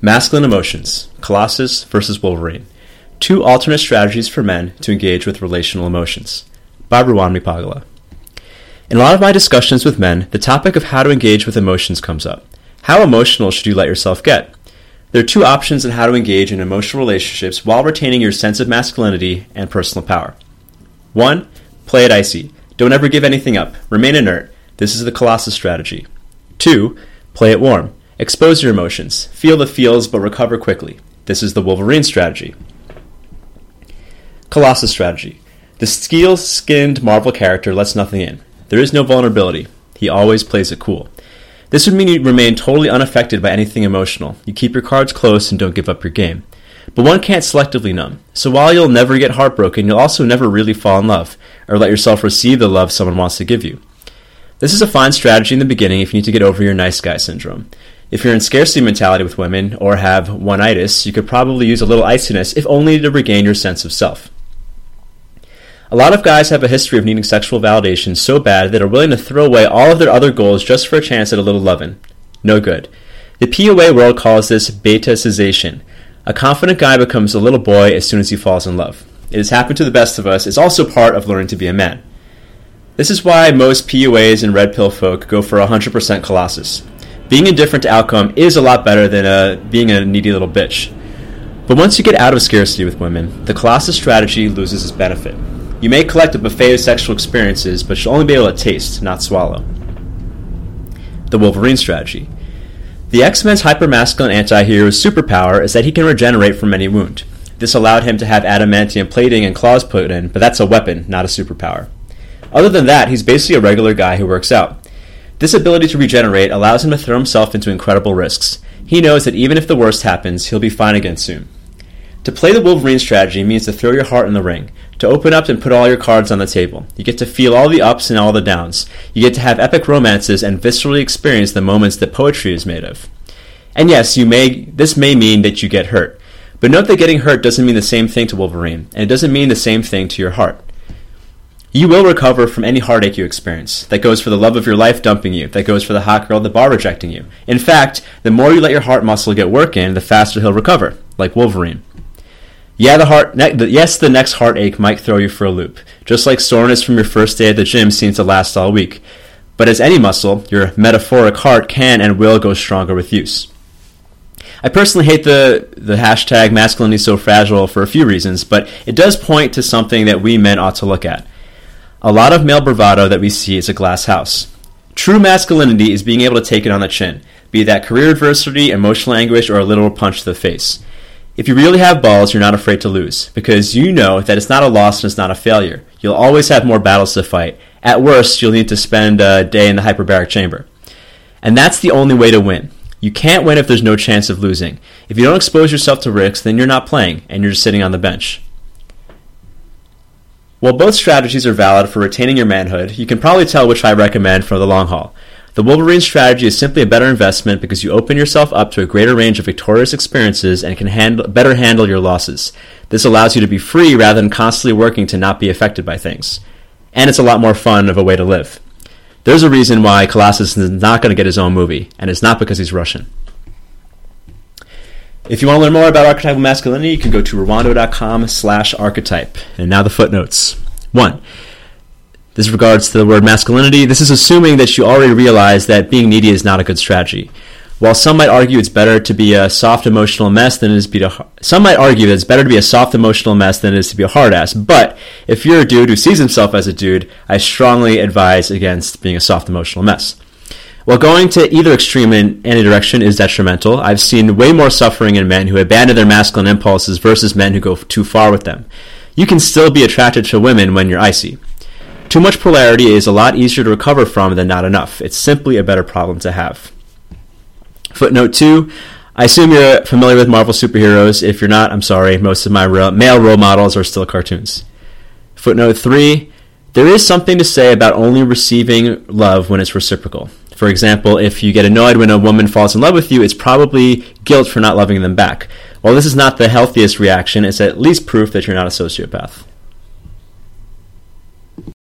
Masculine Emotions Colossus versus Wolverine. Two alternate strategies for men to engage with relational emotions. By Ruwan Meepagala. In a lot of my discussions with men, the topic of how to engage with emotions comes up. How emotional should you let yourself get? There are two options on how to engage in emotional relationships while retaining your sense of masculinity and personal power. One, play it icy. Don't ever give anything up. Remain inert. This is the Colossus strategy. Two, play it warm. Expose your emotions. Feel the feels but recover quickly. This is the Wolverine strategy. Colossus strategy. The steel skinned Marvel character lets nothing in. There is no vulnerability. He always plays it cool. This would mean you remain totally unaffected by anything emotional. You keep your cards close and don't give up your game. But one can't selectively numb. So while you'll never get heartbroken, you'll also never really fall in love, or let yourself receive the love someone wants to give you. This is a fine strategy in the beginning if you need to get over your nice guy syndrome. If you're in scarcity mentality with women or have one-itis, you could probably use a little iciness if only to regain your sense of self. A lot of guys have a history of needing sexual validation so bad that are willing to throw away all of their other goals just for a chance at a little lovin'. No good. The PUA world calls this betasization. A confident guy becomes a little boy as soon as he falls in love. It has happened to the best of us. It's also part of learning to be a man. This is why most PUAs and red pill folk go for 100% Colossus. Being indifferent to outcome is a lot better than uh, being a needy little bitch. But once you get out of scarcity with women, the Colossus strategy loses its benefit. You may collect a buffet of sexual experiences, but you'll only be able to taste, not swallow. The Wolverine strategy. The X Men's hypermasculine anti hero's superpower is that he can regenerate from any wound. This allowed him to have adamantium plating and claws put in, but that's a weapon, not a superpower. Other than that, he's basically a regular guy who works out. This ability to regenerate allows him to throw himself into incredible risks. He knows that even if the worst happens, he'll be fine again soon. To play the Wolverine strategy means to throw your heart in the ring, to open up and put all your cards on the table. You get to feel all the ups and all the downs. You get to have epic romances and viscerally experience the moments that poetry is made of. And yes, you may this may mean that you get hurt. But note that getting hurt doesn't mean the same thing to Wolverine, and it doesn't mean the same thing to your heart. You will recover from any heartache you experience. That goes for the love of your life dumping you. That goes for the hot girl at the bar rejecting you. In fact, the more you let your heart muscle get work in, the faster he'll recover, like Wolverine. Yeah, the heart. Ne- the, yes, the next heartache might throw you for a loop, just like soreness from your first day at the gym seems to last all week. But as any muscle, your metaphoric heart can and will go stronger with use. I personally hate the, the hashtag masculinity so fragile for a few reasons, but it does point to something that we men ought to look at. A lot of male bravado that we see is a glass house. True masculinity is being able to take it on the chin, be that career adversity, emotional anguish, or a literal punch to the face. If you really have balls, you're not afraid to lose because you know that it's not a loss and it's not a failure. You'll always have more battles to fight. At worst, you'll need to spend a day in the hyperbaric chamber. And that's the only way to win. You can't win if there's no chance of losing. If you don't expose yourself to risks, then you're not playing and you're just sitting on the bench. While both strategies are valid for retaining your manhood, you can probably tell which I recommend for the long haul. The Wolverine strategy is simply a better investment because you open yourself up to a greater range of victorious experiences and can handle, better handle your losses. This allows you to be free rather than constantly working to not be affected by things. And it's a lot more fun of a way to live. There's a reason why Colossus is not going to get his own movie, and it's not because he's Russian. If you want to learn more about archetypal masculinity, you can go to ruwando.com slash archetype. And now the footnotes. One, this regards to the word masculinity. This is assuming that you already realize that being needy is not a good strategy. While some might argue it's better to be a soft emotional mess than it is to be a, some might argue that it's better to be a soft emotional mess than it is to be a hard ass. But if you're a dude who sees himself as a dude, I strongly advise against being a soft emotional mess. While going to either extreme in any direction is detrimental, I've seen way more suffering in men who abandon their masculine impulses versus men who go too far with them. You can still be attracted to women when you're icy. Too much polarity is a lot easier to recover from than not enough. It's simply a better problem to have. Footnote 2 I assume you're familiar with Marvel superheroes. If you're not, I'm sorry. Most of my real, male role models are still cartoons. Footnote 3 There is something to say about only receiving love when it's reciprocal. For example, if you get annoyed when a woman falls in love with you, it's probably guilt for not loving them back. While this is not the healthiest reaction, it's at least proof that you're not a sociopath.